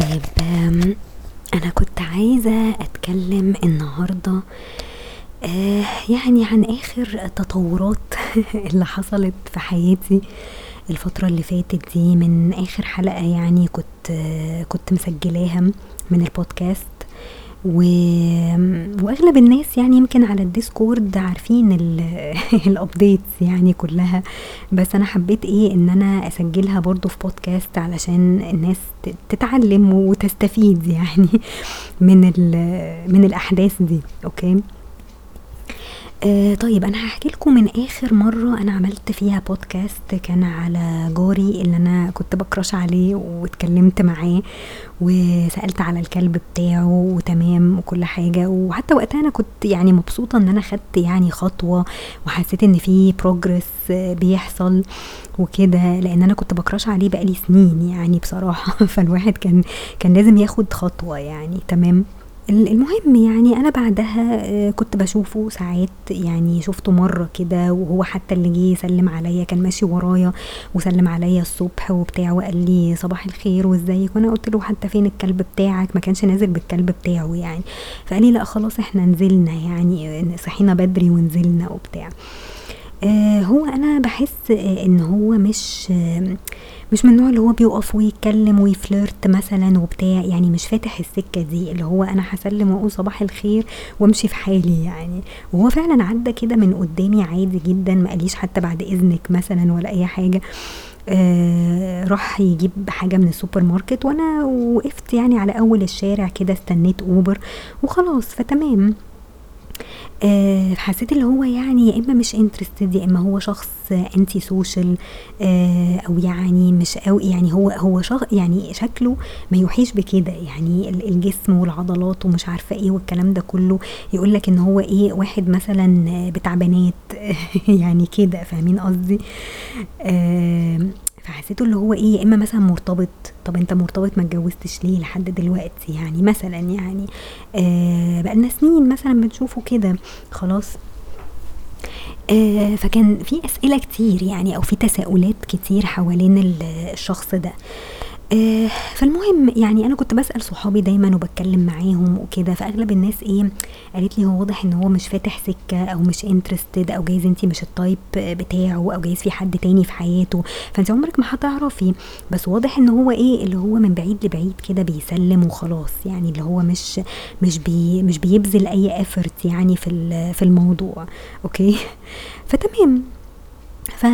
طيب أنا كنت عايزة أتكلم النهاردة آه يعني عن آخر التطورات اللي حصلت في حياتي الفترة اللي فاتت دي. من آخر حلقة يعني كنت آه كنت مسجلاها من البودكاست. و... وأغلب الناس يعني يمكن على الديسكورد عارفين ال updates يعني كلها. بس أنا حبيت إيه؟ إن أنا أسجلها برضو في بودكاست علشان الناس تتعلم وتستفيد يعني من ال- من الأحداث دي. okay؟ آه طيب أنا هحكي لكم من آخر مرة أنا عملت فيها بودكاست كان على جاري اللي أنا كنت ب crush عليه واتكلمت معاه وسألت على الكلب بتاعه وتمام وكل حاجة. وحتى وقتها أنا كنت يعني مبسوطة إن أنا خدت يعني خطوة وحسيت إن في progress بيحصل وكده لأن أنا كنت بكرش عليه بقالي سنين يعني بصراحة. فالواحد كان كان لازم ياخد خطوة يعني تمام؟ المهم يعني أنا بعدها آه، كنت بشوفه ساعات يعني شفته مرة كده وهو حتى اللي جه يسلم عليا كان ماشي ورايا وسلم عليا الصبح وبتاع وقال لي صباح الخير وإزيك؟ وأنا قلت له حتى فين الكلب بتاعك؟ ما كانش نازل بالكلب بتاعه يعني. فقال لي لا خلاص إحنا نزلنا يعني صحينا بدري ونزلنا وبتاع. آه هو أنا بحس آه إن هو مش آه مش من النوع اللي هو بيقف ويتكلم ويفلرت مثلا وبتاع يعني مش فاتح السكة دي اللي هو أنا هسلم وأقول صباح الخير وأمشي في حالي يعني. وهو فعلا عدى كده من قدامي عادي جدا ما قاليش حتى بعد إذنك مثلا ولا أي حاجة. آه راح يجيب حاجة من السوبر ماركت وأنا وقفت يعني على أول الشارع كده استنيت أوبر وخلاص فتمام. آه حسيت اللي هو يعني يا إما مش interested يا إما هو شخص antisocial آه أو يعني مش أو يعني هو هو شخص يعني شكله ما يوحيش بكده. يعني ال- الجسم والعضلات ومش عارفة إيه والكلام ده كله. يقول لك إن هو إيه واحد مثلا بتاع بنات. يعني كده فاهمين قصدي؟ آه فحسيته اللي هو إيه يا إما مثلا مرتبط طب أنت مرتبط ما اتجوزتش ليه لحد دلوقتي؟ يعني مثلا يعني آه بقالنا سنين مثلا بنشوفه كده خلاص. آه فكان في أسئلة كتير يعني أو في تساؤلات كتير حوالين ال- الشخص ده. آه فالمهم يعني أنا كنت بسأل صحابي دايما وبتكلم معاهم وكده فأغلب الناس إيه قالت لي هو واضح إن هو مش فاتح سكة أو مش interested أو جايز أنتي مش ال type بتاعه أو جايز في حد تاني في حياته. فانت عمرك ما هتعرفي بس واضح إن هو إيه اللي هو من بعيد لبعيد كده بيسلم وخلاص يعني اللي هو مش مش بي مش بيبذل أي effort يعني في في الموضوع. أوكي؟ فتمام. ف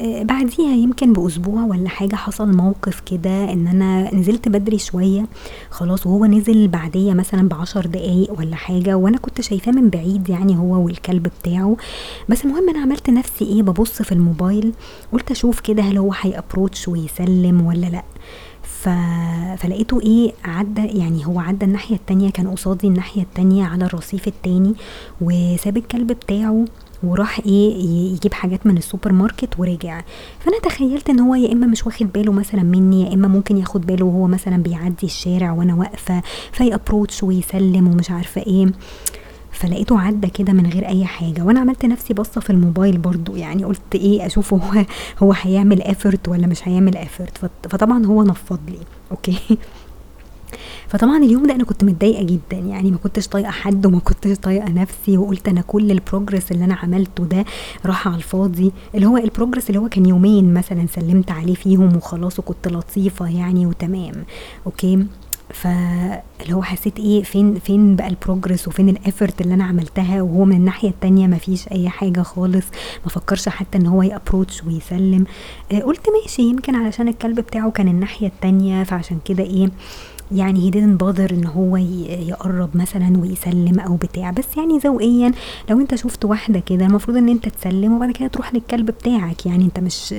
آه، بعديها يمكن بأسبوع ولا حاجة حصل موقف كده إن أنا نزلت بدري شوية خلاص وهو نزل بعدية مثلا بعشر دقايق ولا حاجة وأنا كنت شايفاه من بعيد يعني هو والكلب بتاعه بس المهم أنا عملت نفسي إيه ببص في الموبايل قلت أشوف كده هل هو هي approach ويسلم ولا لأ ف... فلقيته إيه عدى يعني هو عدى الناحية التانية كان قصادي الناحية التانية على الرصيف التاني وساب الكلب بتاعه وراح إيه يجيب حاجات من السوبر ماركت ورجع فانا تخيلت ان هو يا اما مش واخد باله مثلا مني يا اما ممكن ياخد باله وهو مثلا بيعدي الشارع وأنا واقفة في approach ويسلم ومش عارفة إيه. فلقيته عدى كده من غير أي حاجة. وأنا عملت نفسي باصة في الموبايل برضو يعني قلت إيه أشوف هو هو هيعمل effort ولا مش هيعمل effort فطبعا هو نفض لي. أوكي؟ فطبعا اليوم ده أنا كنت متضايقة جدا يعني ما كنتش طايقة حد وما كنتش طايقة نفسي وقلت أنا كل ال progress اللي أنا عملته ده راح على الفاضي. اللي هو ال progress اللي هو كان يومين مثلا سلمت عليه فيهم وخلاص وكنت لطيفة يعني وتمام. أوكي؟ فاللي هو حسيت إيه فين فين بقى ال progress وفين ال effort اللي أنا عملتها؟ وهو من الناحية التانية ما فيش أي حاجة خالص ما فكرش حتى إن هو يابروتش ويسلم. آه قلت ماشي يمكن علشان الكلب بتاعه كان الناحية التانية فعشان كده إيه يعني هي didn't bother إن هو يقرب مثلا ويسلم أو بتاع. بس يعني ذوقيا لو أنت شفت واحدة كده المفروض إن أنت تسلم وبعد كده تروح للكلب بتاعك. يعني أنت مش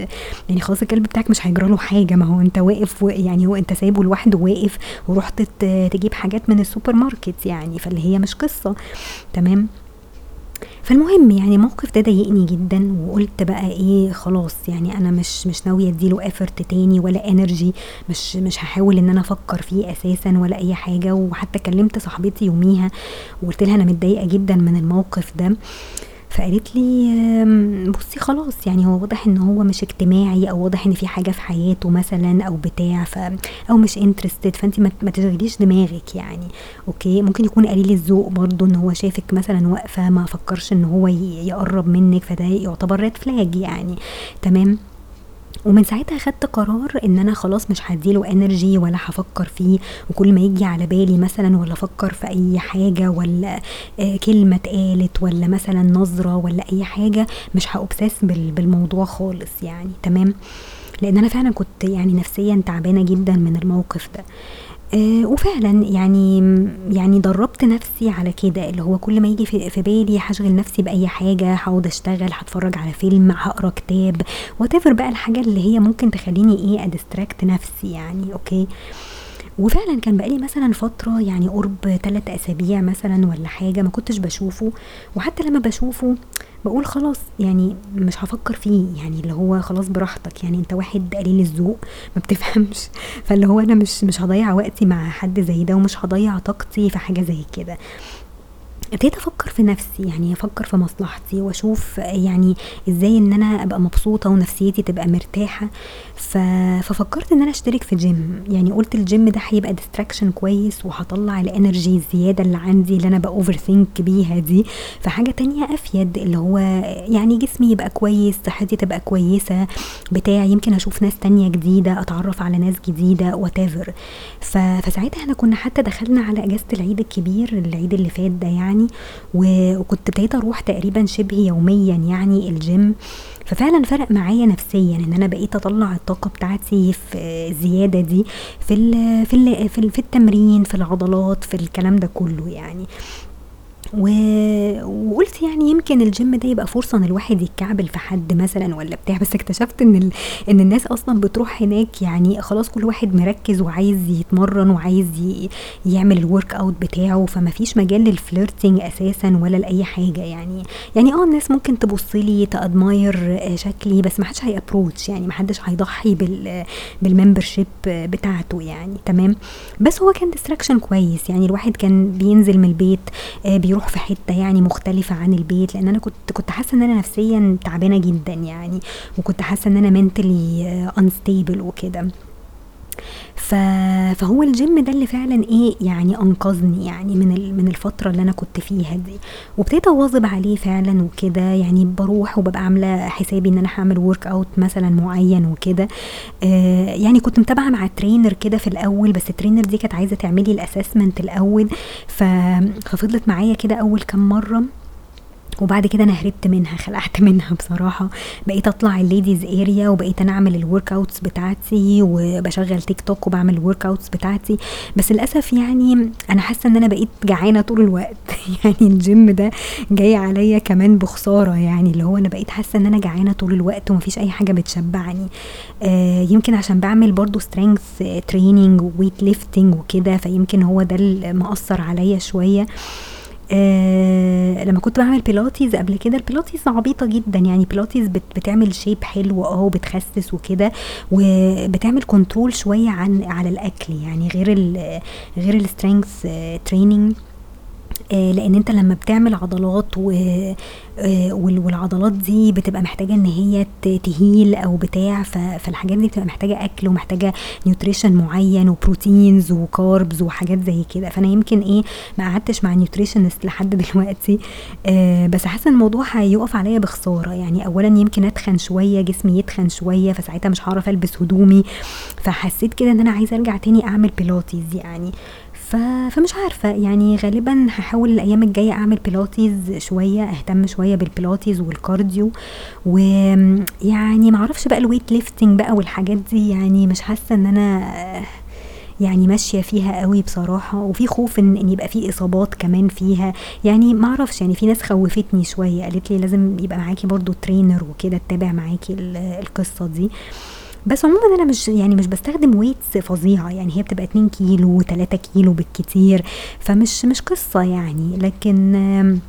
يعني خلاص الكلب بتاعك مش هيجرى له حاجة. ما هو أنت واقف يعني هو أنت سايبه لوحده واقف ورحت تجيب حاجات من السوبر ماركت يعني. فاللي هي مش قصة. تمام؟ فالمهم يعني الموقف ده ضايقني جدا وقلت بقى إيه خلاص يعني أنا مش مش ناوية أديله effort تاني ولا energy مش مش هحاول إن أنا أفكر فيه أساسا ولا أي حاجة. وحتى كلمت صاحبتي يوميها وقلت لها أنا متضايقة جدا من الموقف ده. فقالت لي بُصّي خلاص يعني هو واضح إن هو مش اجتماعي أو واضح إن في حاجة في حياته مثلًا أو بتاع ف أو مش interested فأنتِ ما تشغليش دماغِك يعني، أوكي، ممكن يكون قليل الذوق برضه إن هو شافِك مثلًا واقفة ما فكّرش إن هو يقرّب منِّك فده يعتبر red flag يعني، تمام؟ ومن ساعتها خدت قرار إن أنا خلاص مش هادّي له energy ولا هافكّر فيه، وكل ما ييجي على بالي مثلًا والّا أفكّر في أي حاجة والّا آآ كلمة اتقالت والّا مثلًا نظرة والّا أي حاجة مش بال بالموضوع خالص يعني، تمام؟ لإن أنا فعلًا كنت يعني نفسيًا تعبانة جدًا من الموقف ده. آآ وفعلًا يعني يعني درّبت نفسي على كده، اللي هو كل ما ييجي في في بالي هاشغل نفسي بأي حاجة، هاقعد أشتغل، هاتفرّج على فيلم، هاقرا كتاب whatever بقى الحاجة اللي هي ممكن تخلّيني إيه أdistract نفسي يعني، أوكي؟ وفعلًا كان بقى لي مثلًا فترة يعني قُرب 3 أسابيع مثلًا والّا حاجة ما كنتش باشوفه، وحتى لمّا باشوفه باقول خلاص يعني مش هافكّر فيه، يعني اللي هو خلاص براحتك، يعني أنت واحد قليل الذوق ما بتفهمش، فاللي هو أنا مش مش هاضيّع وقتي مع حد زي ده ومش هاضيّع طاقتي في حاجة زي كده. ابتديت أفكّر في نفسي، يعني أفكّر في مصلحتي وأشوف يعني إزاي إن أنا أبقى مبسوطة ونفسيتي تبقى مرتاحة، ف ففكّرت إن أنا أشترك في gym يعني قُلت الgym ده هيبقى distraction كويس وهاطلّع الenergy الزيادة اللي عندي اللي أنا بoverthink بيها دي. في حاجة تانية أفيد، اللي هو يعني جسمي يبقى كويس، صحتي تبقى كويسة، بتاع، يمكن أشوف ناس تانية جديدة، أتعرّف على ناس whatever. ف فساعتها إحنا كنا حتى دخلنا على إجازة العيد الكبير، العيد اللي فات ده يعني، و وكنت ابتديت أروح تقريبًا شِبه يوميًا يعني الgym ففعلًا فرق معايا نفسيًا إن أنا بقيت أطلّع الطاقة بتاعتي في الزيادة دي في في في في التمرين، في العضلات، في الكلام ده كلّه يعني. و وقُلت يعني يمكن الgym ده يبقى فرصة إن الواحد يتكعبل في حد مثلًا والّا بتاع، بس اكتشفت إن ال إن الناس أصلًا بتروح هناك يعني خلاص كل واحد مركّز وعايز يتمرّن وعايز ي يعمل الworkout بتاعه، فما فيش مجال للflirting أساسًا ولا لأي حاجة يعني، يعني آه الناس ممكن تبُص لي تadmire شكلي، بس ما حدش هيapproach يعني ما حدش هيضحّي بال بالmembership بتاعته يعني، تمام؟ بس هو كان distraction كويس، يعني الواحد كان بينزل من البيت آآ بيروح في حتّة يعني مختلفة عن البيت، لإن أنا كنت كنت حاسة إن أنا نفسيًا تعبانة جدًا يعني، وكنت حاسة إن أنا mentally unstable وكده. فهو الgym ده اللي فعلًا إيه، يعني أنقذني يعني من من الفترة اللي أنا كنت فيها دي، وابتديت أواظب عليه فعلًا وكده، يعني باروح وبابقى عاملة حسابي إن أنا هاعمل workout مثلًا معيّن وكده، آآ يعني كنت متابعة مع trainer كده في الأول، بس الtrainer دي كانت عايزة تعمل لي الassessment الأول، ف ففضلت معايا كده أول كام مرّة، وبعد كده أنا هربت منها، خلعت منها بصراحة، بقيت أطلع الladies area وبقيت أنا أعمل الworkouts بتاعتي وباشغّل تيك توك وباعمل الworkouts بتاعتي، بس للأسف يعني أنا حاسة إن أنا بقيت جعانة طول الوقت. يعني الgym ده جاي عليّا كمان بخسارة. يعني، اللي هو أنا بقيت حاسة إن أنا جعانة طول الوقت وما فيش أي حاجة بتشبّعني، آآ يمكن عشان باعمل برضه strength training وweight lifting وكده، فيمكن هو ده اللي مأثّر عليّا شوية. آآ لمّا كنت باعمل pilates قبل كده، الpilates عبيطة جدًا. يعني pilates بت بتعمل shape حلو آه وبتخسِّس وكده، وبتعمل control شوية عن على الأكل. يعني غير ال غير الstrength training. آآ لإن أنت لمّا بتعمل عضلات و وال والعضلات دي بتبقى محتاجة إن هي ت تheal أو بتاع، فالحاجات دي بتبقى محتاجة أكل ومحتاجة nutrition معيّن وproteins وcarbs وحاجات زي كده، فأنا يمكن إيه، ما قعدتش مع nutritionist لحد دلوقتي، آآ بس حاسة إن الموضوع هيُقف عليّا بخسارة، يعني أولًا يمكن أتخن شوية، جسمي يتخن شوية، فساعتها مش هاعرف ألبس هدومي، فحسيت كده إن أنا عايزة أرجع تاني أعمل pilates يعني، فمش عارفة. يعني غالبًا هاحاول الأيام الجاية أعمل pilates شوية، أهتم شوية بالpilates والcardio وآمم يعني ما أعرفش بقى الweight lifting بقى والحاجات دي. يعني مش حاسة إن أنا يعني ماشية فيها أوي بصراحة، وفي خوف إن إن يبقى في إصابات كمان فيها، يعني ما أعرفش يعني في ناس خوّفتني شوية، قالت لي لازم يبقى معاكِ برضه trainer وكده تتابع معاكِ ال القصة دي، بس عمومًا أنا مش يعني مش باستخدم weights فظيعة، يعني هي بتبقى 2 كيلو، 3 كيلو بالكتير، فمش مش قصة يعني، لكن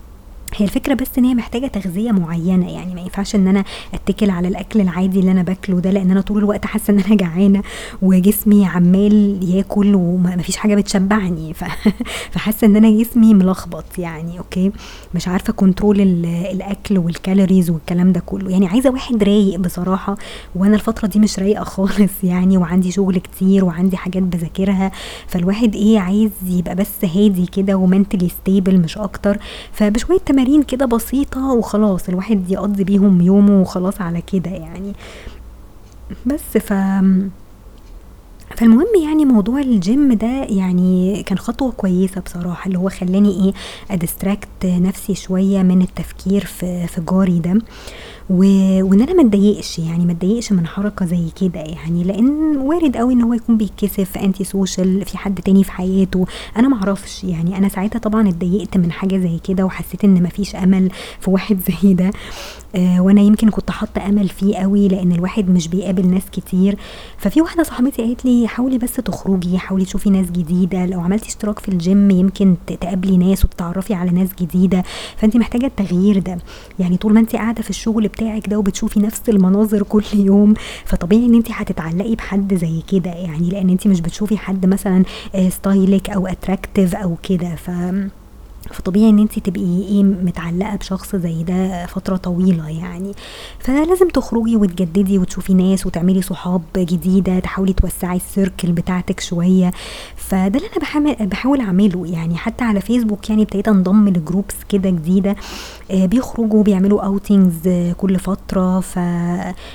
هي الفكرة بس إن هي محتاجة تغذية معينة يعني ما ينفعش إن أنا أتكل على الأكل العادي اللي أنا باكله ده لأن أنا طول الوقت حاسة إن أنا جعانة وجسمي عمال ياكل ومفيش حاجة بتشبعني فحاسة إن أنا جسمي ملخبط يعني أوكي؟ مش عارفة control الأكل وال calories والكلام ده كله. يعني عايزة واحد رايق بصراحة وأنا الفترة دي مش رايقة خالص يعني وعندي شغل كتير وعندي حاجات بذاكرها فالواحد إيه عايز يبقى بس هادي كده و mentally stable مش أكتر فبشوية تمارين كده بسيطة وخلاص الواحد يقضي بيهم يومه وخلاص على كده يعني. بس ف فالمهم يعني موضوع الجيم ده يعني كان خطوة كويسة بصراحة اللي هو خلاني إيه أ distract نفسي شوية من التفكير في, في جاري ده. و... وإن أنا ما اتضايقش يعني ما اتضايقش من حركة زي كده يعني لأن وارد قوي إن هو يكون بيتكسف anti-social في حد تاني في حياته. أنا ما أعرفش يعني أنا ساعتها طبعا اتضايقت من حاجة زي كده وحسيت إن ما فيش أمل في واحد زي ده. آه وأنا يمكن كنت حاطة أمل فيه قوي لأن الواحد مش بيقابل ناس كتير. ففي واحدة صاحبتي قالت لي حاولي بس تخرجي حاولي تشوفي ناس جديدة. لو عملتي اشتراك في الجيم يمكن تقابلي ناس وتتعرفي على ناس جديدة. فانت محتاجة التغيير ده. يعني طول ما انت قاعدة في الشغل بتاعك ده وبتشوفي نفس المناظر كل يوم فطبيعي إن انت هتتعلقي بحد زي كده يعني لأن انت مش بتشوفي حد مثلا stylish أو attractive أو كده. ف فطبيعي إن انت تبقي إيه متعلقة بشخص زي ده فترة طويلة يعني. فلازم تخرجي وتجددي وتشوفي ناس وتعملي صحاب جديدة تحاولي توسعي ال circle بتاعتك شوية. فده اللي أنا بحاول بحاول أعمله يعني. حتى على فيسبوك يعني ابتديت أنضم ل groups كده جديدة آه بيخرجوا بيعملوا outings كل فترة. ف...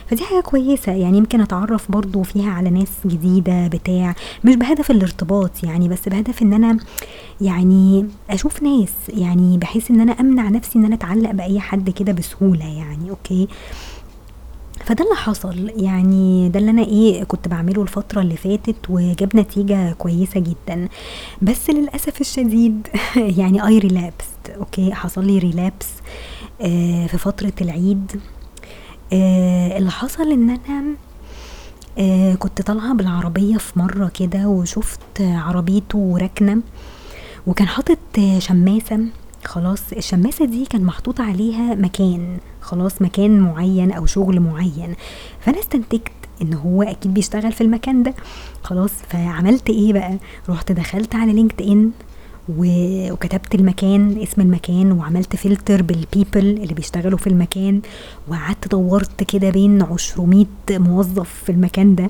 فدي حاجة كويسة يعني. يمكن أتعرف برضو فيها على ناس جديدة بتاع مش بهدف الارتباط يعني بس بهدف إن أنا يعني أشوف ناس يعني بحيث إن أنا أمنع نفسي إن أنا أتعلق بأي حد كده بسهولة يعني أوكي؟ فده اللي حصل. يعني ده اللي أنا إيه كنت بعمله الفترة اللي فاتت وجاب نتيجة كويسة جدا. بس للأسف الشديد يعني I relapsed أوكي؟ حصل لي relapse آه في فترة العيد. آه اللي حصل إن أنا آه كنت طالعة بالعربية في مرة كده وشفت عربيته راكنة. وكان حاطط شماسة. خلاص الشماسة دي كان محطوط عليها مكان. خلاص مكان معين أو شغل معين. فأنا استنتجت إن هو أكيد بيشتغل في المكان ده. خلاص فعملت إيه بقى؟ رحت دخلت على LinkedIn وكتبت المكان اسم المكان وعملت فلتر بال people اللي بيشتغلوا في المكان. وقعدت دورت كده بين 200 موظف في المكان ده.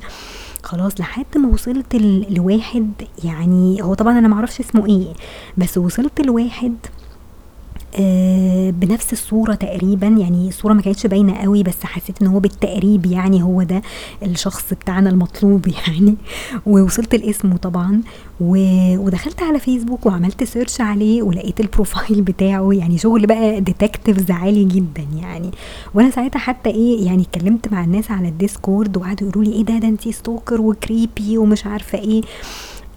خلاص لحد ما وصلت لواحد يعني هو طبعا أنا معرفش اسمه إيه بس وصلت لواحد بنفس الصورة تقريبا. يعني الصورة ما كانتش باينة قوي بس حسيت إن هو بالتقريب يعني هو ده الشخص بتاعنا المطلوب يعني. ووصلت لاسمه طبعا. ودخلت على فيسبوك وعملت search عليه ولقيت ال profile بتاعه. يعني شغل بقى detectives عالي جدا يعني. وأنا ساعتها حتى إيه يعني اتكلمت مع الناس على ال Discord وقعدوا يقولوا لي إيه ده ده أنتي stalker و creepy ومش عارفة إيه.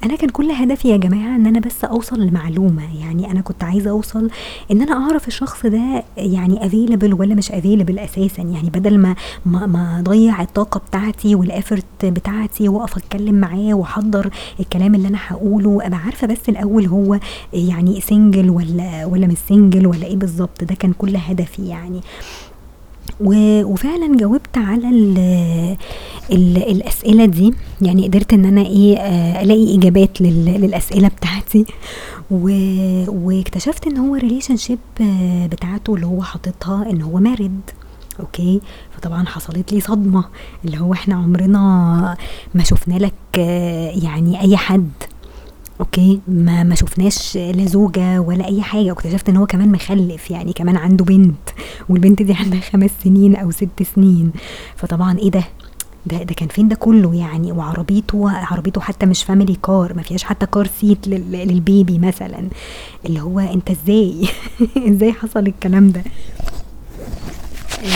أنا كان كل هدفي يا جماعة إن أنا بس أوصل لمعلومة. يعني أنا كنت عايزة أوصل إن أنا أعرف الشخص ده يعني available ولا مش available أساسا. يعني بدل ما ما, ما أضيع الطاقة بتاعتي وال effort بتاعتي وأقف أتكلم معاه وأحضر الكلام اللي أنا هقوله أبقى عارفة بس الأول هو يعني single ولا ولا مش single ولا إيه بالظبط. ده كان كل هدفي يعني. وفعلا جاوبت على ال ال الأسئلة دي. يعني قدرت إن أنا إيه ألاقي إجابات للأسئلة بتاعتي. واكتشفت إن هو relationship بتاعته اللي هو حاططها إن هو married okay؟ فطبعا حصلت لي صدمة. اللي هو إحنا عمرنا ما شفنا لك يعني أي حد. okay ما ما شفناش لا زوجة ولا أي حاجة. واكتشفت إن هو كمان مخلف يعني كمان عنده بنت. والبنت دي عندها خمس سنين أو ست سنين. فطبعا إيه ده؟ ده ده كان فين ده كله يعني؟ وعربيته عربيته حتى مش family car ما فيهاش حتى car seat لل baby مثلا. اللي هو أنت إزاي؟ إزاي حصل الكلام ده؟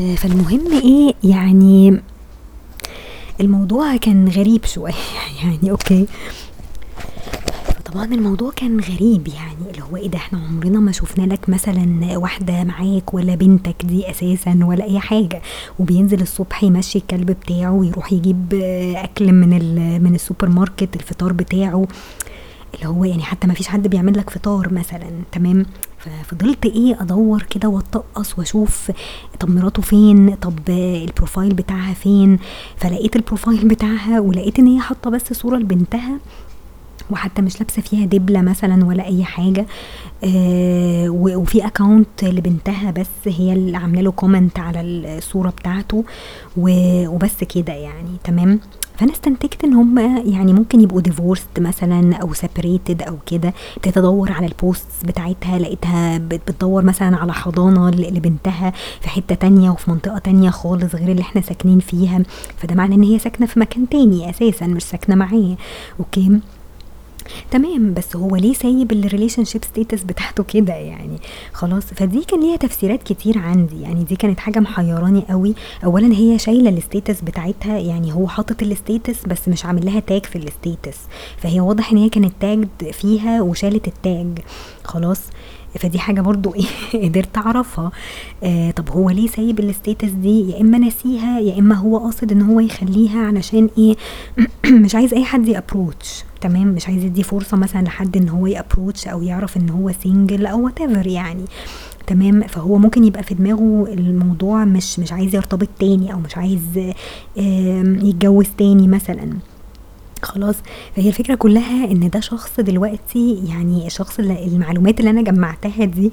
آه فالمهم إيه؟ يعني الموضوع كان غريب شوية. يعني okay. طبعا الموضوع كان غريب يعني اللي هو إيه ده إحنا عمرنا ما شفنا لك مثلا واحدة معاك ولا بنتك دي أساسا ولا أي حاجة. وبينزل الصبح يمشي الكلب بتاعه ويروح يجيب أكل من من السوبر ماركت الفطار بتاعه. اللي هو يعني حتى ما فيش حد بيعمل لك فطار مثلا تمام؟ ففضلت إيه أدور كده واتقصى وأشوف طب مراته فين طب ال profile بتاعها فين. فلقيت ال profile بتاعها ولقيت إن هي حاطة بس صورة لبنتها. وحتى مش لابسة فيها دبلة مثلا ولا أي حاجة. آه وفي account لبنتها بس هي اللي عاملة له comment على الصورة بتاعته. وبس كده يعني تمام؟ فأنا استنتجت إن هم يعني ممكن يبقوا divorced مثلا أو separated أو كده. ابتديت ادور على ال posts بتاعتها لقيتها بتدور مثلا على حضانة لبنتها في حتة تانية وفي منطقة تانية خالص غير اللي إحنا ساكنين فيها. فده معناه إن هي ساكنة في مكان تاني أساسا مش ساكنة معاه okay؟ تمام بس هو ليه سايب ال relationship status بتاعته كده يعني؟ خلاص فدي كان ليها تفسيرات كتير عندي يعني دي كانت حاجة محيراني قوي. اولا هي شايلة ال status بتاعتها يعني هو حاطط ال status بس مش عامل لها tag في ال status فهي واضح إن هي كانت تاج فيها وشالت ال tag خلاص فدي حاجة برضو إيه قدرت أعرفها. آه طب هو ليه سايب ال status دي؟ يا إما ناسيها يا إما هو قاصد إن هو يخليها علشان إيه؟ مش عايز أي حد ي approach تمام مش عايز يدي فرصة مثلا لحد إن هو ي approach أو يعرف إن هو single أو what يعني. تمام فهو ممكن يبقى في دماغه الموضوع مش مش عايز يرتبط تاني أو مش عايز يتجوز تاني مثلا. خلاص. فهي الفكرة كلها إن ده شخص دلوقتي يعني الشخص اللي المعلومات اللي أنا جمعتها دي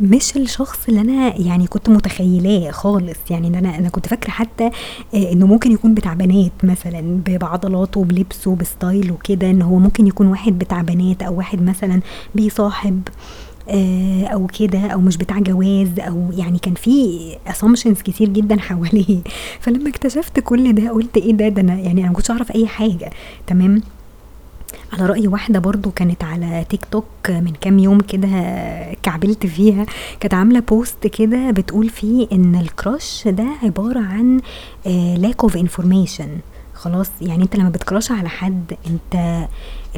مش الشخص اللي أنا يعني كنت متخيلاه خالص. يعني أنا أنا كنت فاكرة حتى إنه ممكن يكون بتاع بنات مثلا بعضلاته بلبسه بستايل وكده إن هو ممكن يكون واحد بتاع بنات أو واحد مثلا بيصاحب. أو كده أو مش بتاع جواز أو يعني كان في assumptions كتير جدا حواليه. فلما اكتشفت كل ده قلت إيه ده؟ ده أنا يعني أنا ما كنتش أعرف أي حاجة. تمام؟ على رأي واحدة برضو كانت على تيك توك من كام يوم كده كعبلت فيها. كانت عاملة post كده بتقول فيه إن ال crush ده عبارة عن lack of information. خلاص يعني أنت لما بت crush على حد أنت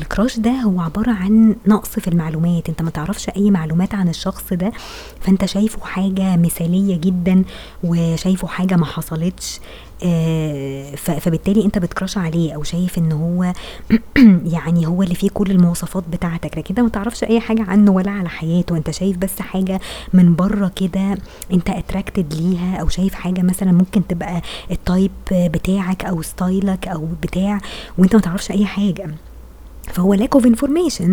ال crush ده هو عبارة عن نقص في المعلومات. انت ما تعرفش أي معلومات عن الشخص ده فانت شايفه حاجة مثالية جدا وشايفه حاجة ما حصلتش آه فبالتالي انت بت crush عليه أو شايف إن هو يعني هو اللي فيه كل المواصفات بتاعتك. لكن انت ما تعرفش أي حاجة عنه ولا على حياته. انت شايف بس حاجة من بره كده انت attracted ليها أو شايف حاجة مثلا ممكن تبقى ال type بتاعك أو style ك أو بتاع وانت ما تعرفش أي حاجة. فهو lack of information.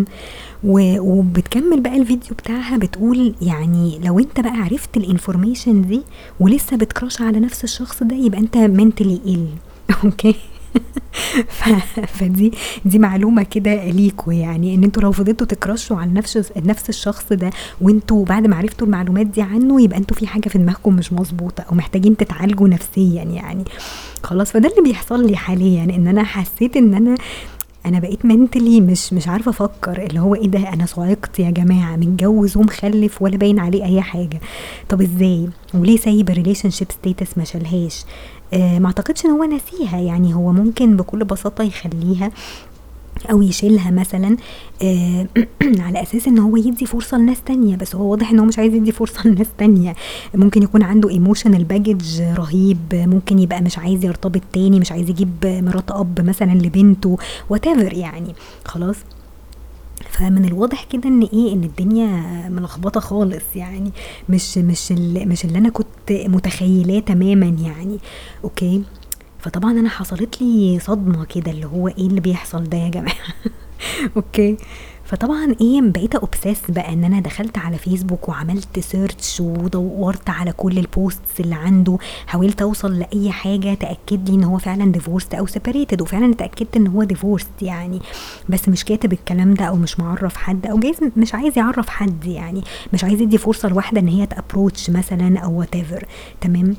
وبتكمل بقى الفيديو بتاعها بتقول يعني لو انت بقى عرفت ال information دي ولسه بت crush على نفس الشخص ده يبقى انت mentally ill. okay فدي دي معلومة كده ليكوا يعني ان أنتوا لو فضلتوا ت crush وا على نفس نفس الشخص ده وانتوا بعد ما عرفتوا المعلومات دي عنه يبقى أنتوا في حاجة في دماغكم مش مظبوطة أو محتاجين تتعالجوا نفسيا يعني. خلاص فده اللي بيحصل لي حاليا ان أنا حسيت ان أنا أنا بقيت mentally مش مش عارفة أفكر اللي هو إيه ده أنا صعقت يا جماعة متجوز ومخلف ولا باين عليه أي حاجة. طب إزاي؟ وليه سايب ال relationship status ما شالهاش؟ آه ما أعتقدش إن هو ناسيها يعني هو ممكن بكل بساطة يخليها. أو يشيلها مثلا آه على أساس إن هو يدي فرصة لناس تانية. بس هو واضح إن هو مش عايز يدي فرصة لناس تانية. ممكن يكون عنده emotional baggage رهيب. ممكن يبقى مش عايز يرتبط تاني مش عايز يجيب مرات أب مثلا لبنته. whatever يعني. خلاص. فمن الواضح كده إن إيه إن الدنيا ملخبطة خالص يعني. مش مش مش اللي أنا كنت متخيلاه تماما يعني. okay؟ فطبعا أنا حصلت لي صدمة كده اللي هو إيه اللي بيحصل ده يا جماعة؟ okay. فطبعا إيه بقيت obsessed بقى إن أنا دخلت على فيسبوك وعملت search ودورت على كل ال posts اللي عنده حاولت أوصل لأي حاجة تأكد لي إن هو فعلا divorced أو separated وفعلا اتاكدت إن هو divorced يعني. بس مش كاتب الكلام ده أو مش معرف حد أو جايز مش عايز يعرف حد يعني. مش عايز يدي فرصة لواحدة إن هي ت approach مثلا أو what تمام؟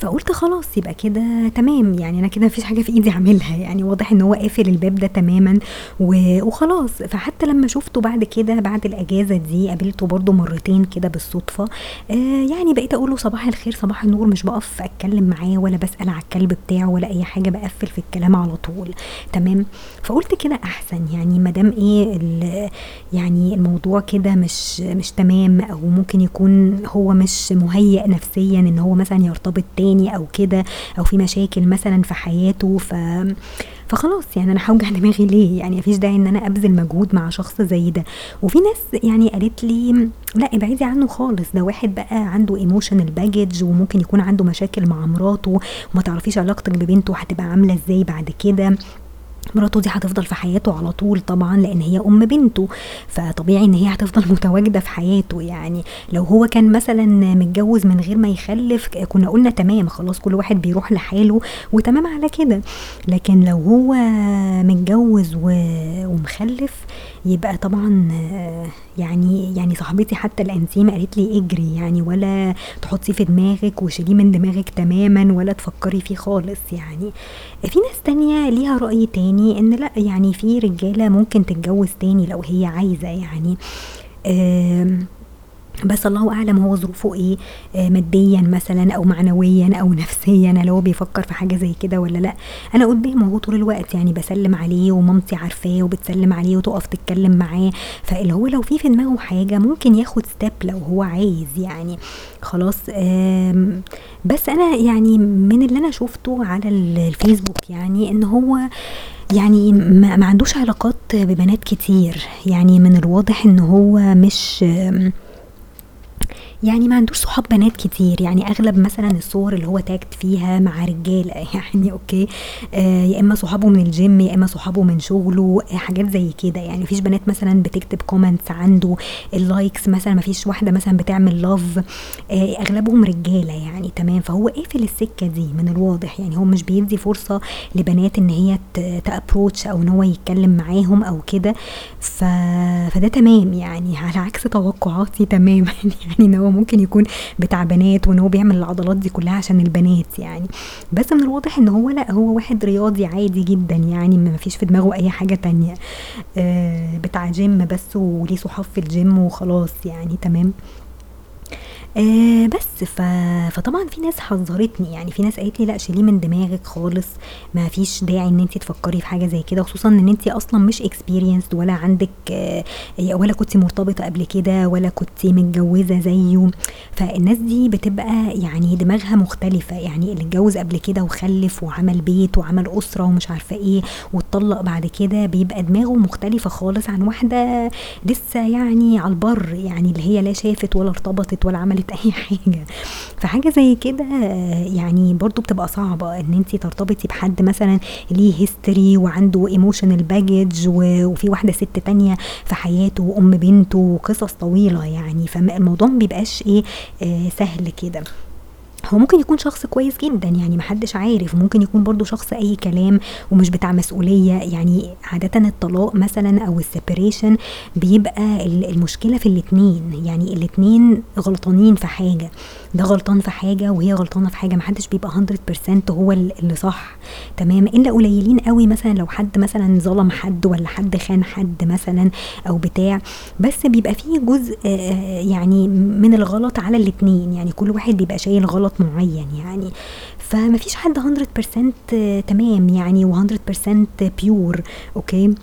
فقلت خلاص يبقى كده تمام. يعني أنا كده مفيش حاجة في إيدي أعملها. يعني واضح إن هو قافل الباب ده تماما وخلاص. فحتى لما شفته بعد كده بعد الإجازة دي قابلته برده مرتين كده بالصدفة. آه يعني بقيت أقول له صباح الخير صباح النور مش بقف أتكلم معاه ولا بسأل على الكلب بتاعه ولا أي حاجة بقفل في الكلام على طول. تمام؟ فقلت كده أحسن. يعني ما دام إيه يعني الموضوع كده مش مش تمام أو ممكن يكون هو مش مهيئ نفسيا إن هو مثلا يرتبط تاني تاني أو كده أو في مشاكل مثلا في حياته ف فخلاص يعني أنا هوجع دماغي ليه؟ يعني مفيش داعي إن أنا أبذل مجهود مع شخص زي ده. وفي ناس يعني قالت لي لا ابعدي عنه خالص ده واحد بقى عنده emotional baggage وممكن يكون عنده مشاكل مع مراته وما تعرفيش علاقتك ببنته هتبقى عاملة إزاي بعد كده. مراته دي هتفضل في حياته على طول طبعا لأن هي أم بنته فطبيعي إن هي هتفضل متواجدة في حياته. يعني لو هو كان مثلا متجوز من غير ما يخلف كنا قلنا تمام خلاص كل واحد بيروح لحاله وتمام على كده. لكن لو هو متجوز ومخلف يبقى طبعا يعني يعني صاحبتي حتى الانسيم قالت لي اجري يعني ولا تحطيه في دماغك وشيليه من دماغك تماما ولا تفكري فيه خالص يعني. في ناس تانية ليها رأي تاني إن لأ يعني في رجالة ممكن تتجوز تاني لو هي عايزة يعني. بس الله أعلم هو ظروفه إيه آه ماديا مثلا أو معنويا أو نفسيا لو هو بيفكر في حاجة زي كده ولا لأ؟ أنا قدامه هو طول الوقت يعني بسلم عليه ومامتي عارفاه وبتسلم عليه وتقف تتكلم معاه. فاللي هو لو في في دماغه حاجة ممكن ياخد step لو هو عايز يعني. خلاص بس أنا يعني من اللي أنا شفته على الفيسبوك يعني إن هو يعني ما عندوش علاقات ببنات كتير. يعني من الواضح إن هو مش يعني ما عندوش صحاب بنات كتير. يعني أغلب مثلا الصور اللي هو tagged فيها مع رجاله يعني okay آه يا إما صحابه من الجيم يا إما صحابه من شغله آه حاجات زي كده. يعني مفيش بنات مثلا بتكتب comments عنده ال likes مثلا مفيش واحدة مثلا بتعمل love آه أغلبهم رجالة يعني تمام. فهو قافل السكة دي من الواضح. يعني هو مش بيدي فرصة لبنات إن هي ت approach أو إن هو يتكلم معاهم أو كده. فده تمام يعني على عكس توقعاتي تماما. يعني إن هو ممكن يكون بتاع بنات وإن هو بيعمل العضلات دي كلها عشان البنات يعني. بس من الواضح إن هو لأ هو واحد رياضي عادي جدا يعني ما فيش في دماغه أي حاجة تانية. آه بتاع جيم بس وليه صحاب في الجيم وخلاص يعني تمام. آه بس ف... فطبعا في ناس حذرتني. يعني في ناس قالت لي لا شيليه من دماغك خالص. ما فيش داعي إن انت تفكري في حاجة زي كده خصوصا إن انت أصلا مش experienced ولا عندك آه ولا كنت مرتبطة قبل كده ولا كنت متجوزة زيه. فالناس دي بتبقى يعني دماغها مختلفة. يعني اللي اتجوز قبل كده وخلف وعمل بيت وعمل أسرة ومش عارفة إيه واتطلق بعد كده بيبقى دماغه مختلفة خالص عن واحدة لسه يعني على البر. يعني اللي هي لا شافت ولا ارتبطت ولا عملت عملت أي حاجة. فحاجة زي كده يعني برضو بتبقى صعبة إن انت ترتبطي بحد مثلا ليه history وعنده emotional baggage وفي واحدة ست تانية في حياته وأم بنته وقصص طويلة يعني. فالموضوع ما بيبقاش إيه آه سهل كده. هو ممكن يكون شخص كويس جدا يعني محدش عارف. ممكن يكون برضو شخص أي كلام ومش بتاع مسؤولية. يعني عادة الطلاق مثلا أو السيبريشن بيبقى المشكلة في الاتنين. يعني الاتنين غلطانين في حاجة. ده غلطان في حاجة وهي غلطانة في حاجة محدش بيبقى 100% هو اللي صح. تمام؟ إلا قليلين قوي مثلا لو حد مثلا ظلم حد ولا حد خان حد مثلا أو بتاع. بس بيبقى فيه جزء يعني من الغلط على الاتنين. يعني كل واحد بيبقى شايل غلط معين يعني. فما فيش حد 100% تمام يعني و100% pure okay؟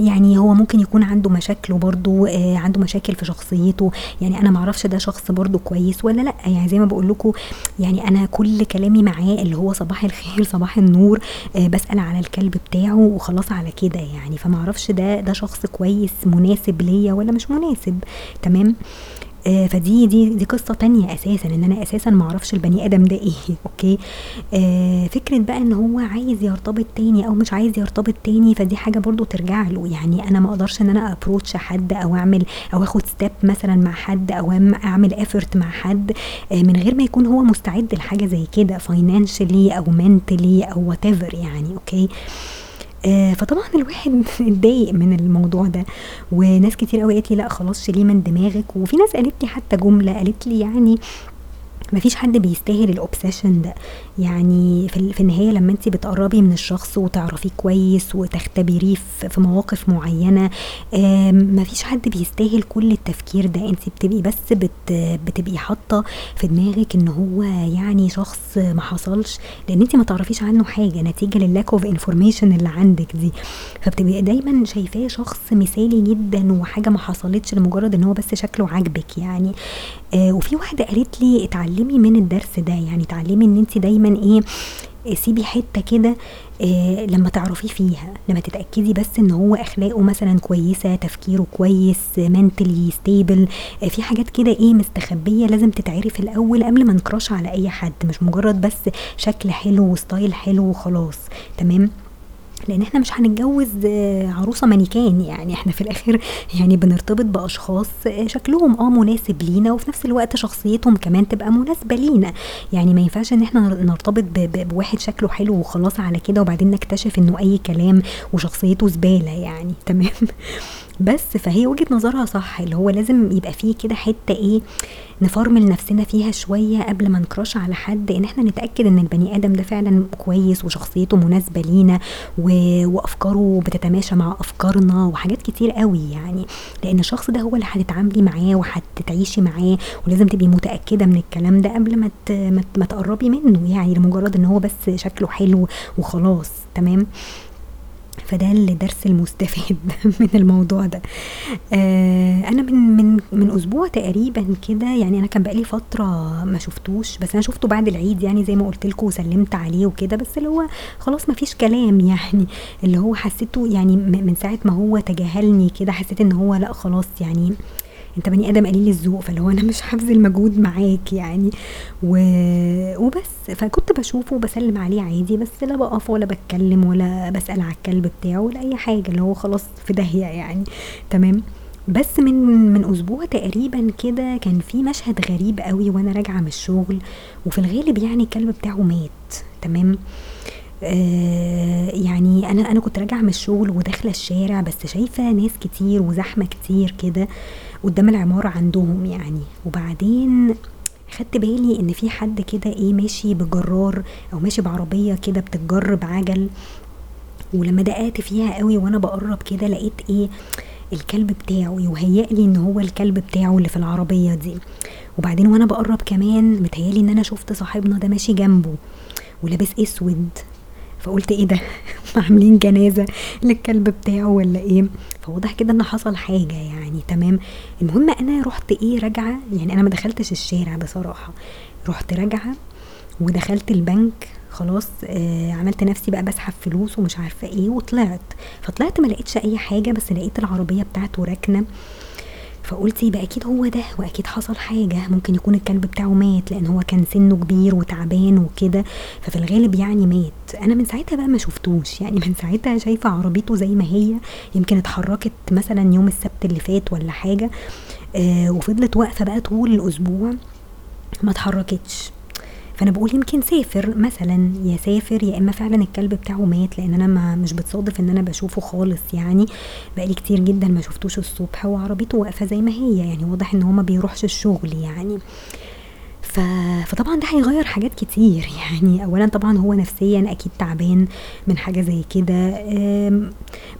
يعني هو ممكن يكون عنده مشاكله برضو آه عنده مشاكل في شخصيته. يعني أنا معرفش ده شخص برضو كويس ولا لأ. يعني زي ما بقول لكم يعني أنا كل كلامي معاه اللي هو صباح الخير صباح النور آه بسأل على الكلب بتاعه وخلاص على كده يعني. فمعرفش ده ده شخص كويس مناسب ليا ولا مش مناسب. تمام؟ آه فدي دي دي قصة تانية أساسا إن أنا أساسا ما أعرفش البني آدم ده إيه okay؟ آه فكرة بقى إن هو عايز يرتبط تاني أو مش عايز يرتبط تاني فدي حاجة برضو ترجع له. يعني أنا ما أقدرش إن أنا approach حد أو أعمل أو آخد step مثلا مع حد أو أعمل effort مع حد آه من غير ما يكون هو مستعد لحاجة زي كده financially أو mentally أو what يعني okay؟ آه فطبعا الواحد اتضايق من الموضوع ده. وناس كتير قوي قالت لي لا خلاص شيليه من دماغك. وفي ناس قالت لي حتى جملة قالت لي يعني مفيش حد بيستاهل ال obsession ده. يعني في, في النهاية لما انت بتقربي من الشخص وتعرفيه كويس وتختبريه في مواقف معينة مفيش حد بيستاهل كل التفكير ده. انت بتبقي بس بت بتبقي حاطة في دماغك ان هو يعني شخص ما حصلش لأن انت ما تعرفيش عنه حاجة نتيجة لل lack of information اللي عندك دي. فبتبقي دايما شايفاه شخص مثالي جدا وحاجة ما حصلتش لمجرد ان هو بس شكله عاجبك يعني. آه وفي واحدة قالت لي اتعلمي تتعلمي من الدرس ده يعني تعلمي إن أنت دايما إيه سيبي حتة كده إيه لما تعرفيه فيها لما تتأكدي بس إن هو أخلاقه مثلا كويسة تفكيره كويس mentally stable إيه في حاجات كده إيه مستخبية لازم تتعرف الأول قبل ما نكراش على أي حد مش مجرد بس شكل حلو وستايل حلو وخلاص تمام؟ لأن إحنا مش هنتجوز آه، عروسة مانيكان يعني إحنا في الآخر يعني بنرتبط بأشخاص آه، شكلهم آه مناسب لينا وفي نفس الوقت شخصيتهم كمان تبقى مناسبة لينا. يعني ما ينفعش ان إحنا نرتبط بواحد شكله حلو وخلاص على كده وبعدين نكتشف انه أي كلام وشخصيته زبالة يعني. تمام؟ بس فهي وجهة نظرها صح اللي هو لازم يبقى فيه كده حتة إيه نفرمل نفسنا فيها شوية قبل ما نكراش على حد إن إحنا نتأكد إن البني آدم ده فعلا كويس وشخصيته مناسبة لينا و... وأفكاره بتتماشى مع أفكارنا وحاجات كتير قوي يعني. لأن الشخص ده هو اللي هتتعاملي معاه وهتتعيشي معاه ولازم تبقي متأكدة من الكلام ده قبل ما ت... ما تقربي منه يعني لمجرد إن هو بس شكله حلو وخلاص تمام؟ فده الدرس المستفاد من الموضوع ده. آه أنا من من من أسبوع تقريبا كده يعني أنا كان بقالي فترة ما شفتوش بس أنا شفته بعد العيد يعني زي ما قلت لكم وسلمت عليه وكده بس اللي هو خلاص ما فيش كلام يعني. اللي هو حسيته يعني من ساعة ما هو تجاهلني كده حسيت إن هو لأ خلاص يعني انت بني آدم قليل الذوق فاللي هو أنا مش هبذل مجهود معاك يعني. و... وبس. فكنت بشوفه وبسلم عليه عادي بس لا بقف ولا بتكلم ولا بسأل على الكلب بتاعه ولا أي حاجة اللي هو خلاص في داهية يعني. تمام. بس من من أسبوع تقريبا كده كان في مشهد غريب قوي وأنا راجعة من الشغل وفي الغالب يعني الكلب بتاعه مات. تمام. آه يعني أنا أنا كنت راجعة من الشغل وداخلة الشارع بس شايفة ناس كتير وزحمة كتير كده. قدام العمارة عندهم يعني. وبعدين خدت بالي إن في حد كده إيه ماشي بجرار أو ماشي بعربية كده بتتجر بعجل ولما دققت فيها قوي وأنا بقرب كده لقيت إيه الكلب بتاعه يهيأ لي إن هو الكلب بتاعه اللي في العربية دي. وبعدين وأنا بقرب كمان متهيألي إن أنا شفت صاحبنا ده ماشي جنبه ولابس أسود. فقلت إيه ده؟ عاملين جنازة للكلب بتاعه ولا إيه؟ فواضح كده إن حصل حاجة يعني تمام؟ المهم أنا رحت إيه راجعة يعني أنا ما دخلتش الشارع بصراحة. رحت راجعة ودخلت البنك خلاص آه عملت نفسي بقى بسحب فلوس ومش عارفة إيه وطلعت. فطلعت ما لقيتش أي حاجة بس لقيت العربية بتاعته راكنة. فقلت يبقى أكيد هو ده وأكيد حصل حاجة. ممكن يكون الكلب بتاعه مات لأن هو كان سنه كبير وتعبان وكده ففي الغالب يعني مات. أنا من ساعتها بقى ما شفتوش. يعني من ساعتها شايفة عربيته زي ما هي يمكن اتحركت مثلا يوم السبت اللي فات ولا حاجة آه وفضلت واقفة بقى طول الأسبوع ما اتحركتش. فأنا بقول يمكن سافر مثلا يا سافر يا إما فعلا الكلب بتاعه مات لأن أنا ما مش بتصادف إن أنا بشوفه خالص يعني. بقالي كتير جدا ما شفتوش الصبح وعربيته واقفة زي ما هي يعني واضح إن هو ما بيروحش الشغل يعني. ف... فطبعا ده هيغير حاجات كتير. يعني اولا طبعا هو نفسيا أكيد تعبان من حاجة زي كده.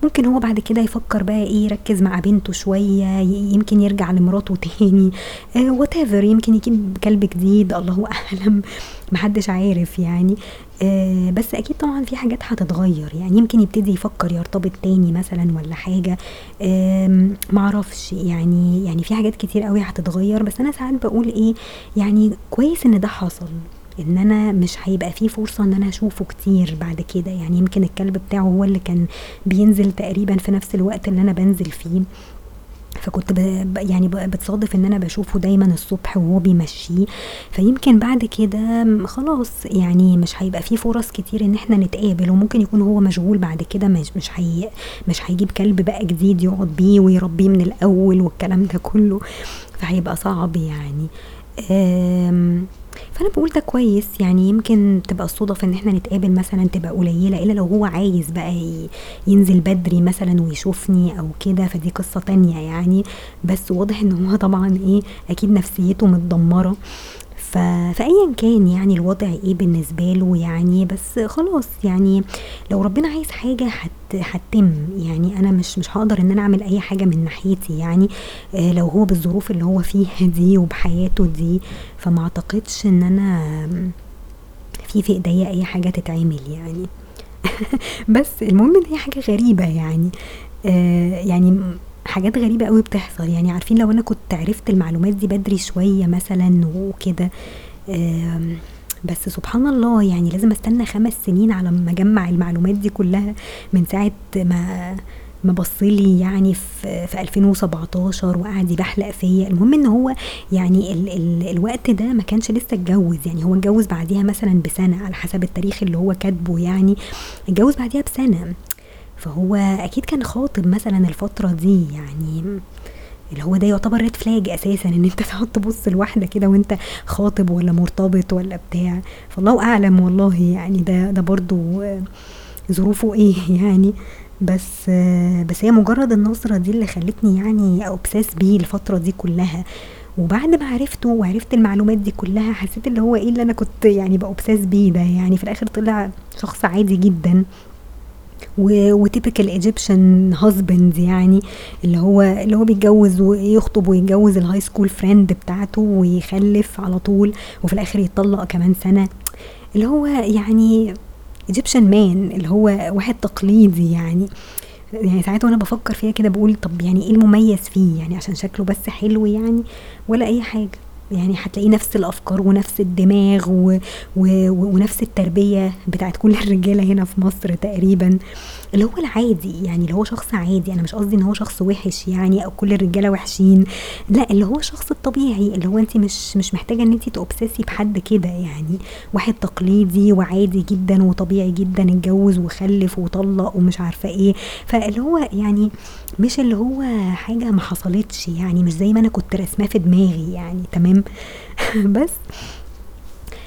ممكن هو بعد كده يفكر بقى إيه يركز مع بنته شوية يمكن يرجع لمراته تاني. وات يمكن يجيب كلب جديد. الله أعلم محدش عارف يعني. آه بس أكيد طبعا في حاجات هتتغير. يعني يمكن يبتدي يفكر يرتبط تاني مثلا ولا حاجة. آه معرفش. يعني يعني في حاجات كتير قوي هتتغير. بس أنا ساعات بقول إيه يعني كويس إن ده حصل. إن أنا مش هيبقى فيه فرصة إن أنا أشوفه كتير بعد كده. يعني يمكن الكلب بتاعه هو اللي كان بينزل تقريبا في نفس الوقت اللي أنا بنزل فيه. فكنت ب... يعني بتصادف إن أنا بشوفه دايما الصبح وهو بيمشيه. فيمكن بعد كده خلاص يعني مش هيبقى فيه فرص كتير إن إحنا نتقابل وممكن يكون هو مشغول بعد كده مش مش هي مش هيجيب كلب بقى جديد يقعد بيه ويربيه من الأول والكلام ده كله. فهيبقى صعب يعني. فأنا بقول ده كويس يعني يمكن تبقى الصدف إن إحنا نتقابل مثلا تبقى قليلة إلا لو هو عايز بقى ينزل بدري مثلا ويشوفني أو كده فدي قصة تانية يعني بس واضح إن هو طبعا إيه أكيد نفسيته متدمرة. فايا كان يعني الوضع إيه بالنسبة له يعني بس خلاص يعني لو ربنا عايز حاجة هت... هتتم يعني. أنا مش مش هقدر إن أنا أعمل أي حاجة من ناحيتي يعني. آه لو هو بالظروف اللي هو فيها دي وبحياته دي فما أعتقدش إن أنا في في إيديا أي حاجة تتعمل يعني. بس المهم إن هي حاجة غريبة يعني. آه يعني حاجات غريبة قوي بتحصل. يعني عارفين لو أنا كنت عرفت المعلومات دي بدري شوية مثلا وكده بس سبحان الله يعني لازم أستنى 5 سنين على أمّا أجمّع المعلومات دي كلّها من ساعة ما ما بَص لي يعني في في 2017 وقعد يبحلق فيّا، المهم إن هو يعني ال ال الوقت ده ما كانش لسه اتجوّز، يعني هو اتجوّز بعديها مثلًا بسَنة على حسب التاريخ اللي هو كاتبه يعني، اتجوّز بعديها بسَنة، فهو أكيد كان خاطب مثلًا الفترة دي يعني اللي هو ده يعتبر red flag أساسًا إن أنت تقعد تبُص لواحدة كده وأنت خاطب والّا مرتبط والّا بتاع، فالله أعلم والله يعني ده ده برضه ظروفه إيه يعني، بس بس هي مجرّد النظرة دي اللي خلّتني يعني obsess بيه الفترة دي كلّها، وبعد ما عرفته وعرفت المعلومات دي كلّها حسّيت اللي هو إيه اللي أنا كنت يعني بobsess بيه ده يعني في الآخر طلع شخص عادي جدًا. و وtypical Egyptian husband يعني اللي هو اللي هو بيتجوّز ويخطب ويتجوّز الhigh school friend بتاعته ويخلّف على طول وفي الآخر يتطلّق كمان سَنة، اللي هو يعني Egyptian man اللي هو واحد تقليدي يعني، يعني ساعات وأنا بافكّر فيها كده باقول طَب يعني إيه المميز فيه يعني عشان شكله بس حلو يعني ولا أي حاجة، يعني هتلاقيه نفس الأفكار ونفس الدماغ و و ونفس التربية بتاعة كل الرجالة هنا في مصر تقريبًا، اللي هو العادي يعني اللي هو شخص عادي، أنا مش قصدي إن هو شخص وِحِش يعني أو كل الرجالة وِحشين، لأ اللي هو الشخص الطبيعي اللي هو أنتِ مش مش محتاجة إن أنتِ تobsessي بحد كده يعني، واحد تقليدي وعادي جدًا وطبيعي جدًا اتجوّز وخلّف وطلّق ومش عارفة إيه، فاللي هو يعني مش اللي هو حاجة ما حصلتش يعني مش زي ما أنا كنت راسماه في دماغي يعني تمام، بس.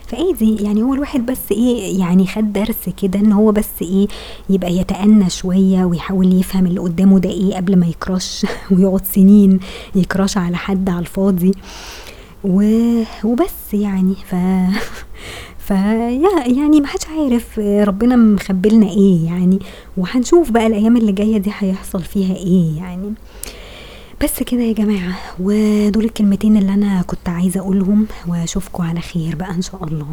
فعادي يعني هو الواحد بس إيه يعني خَد درس كده إن هو بس إيه يبقى يتأنّى شوية ويحاول يفهم اللي قدّامه ده إيه قبل ما يcrush ويقعد سنين يcrush على حد على الفاضي. و وبس يعني. ف فيع يعني ما حدش عارف ربنا مخبّي لنا إيه يعني، وهنشوف بقى الأيام اللي جاية دي هيحصل فيها إيه يعني، بس كده يا جماعة ودول الكلمتين اللي أنا كنت عايزة أقولهم وأشوفكم على خير بقى إن شاء الله.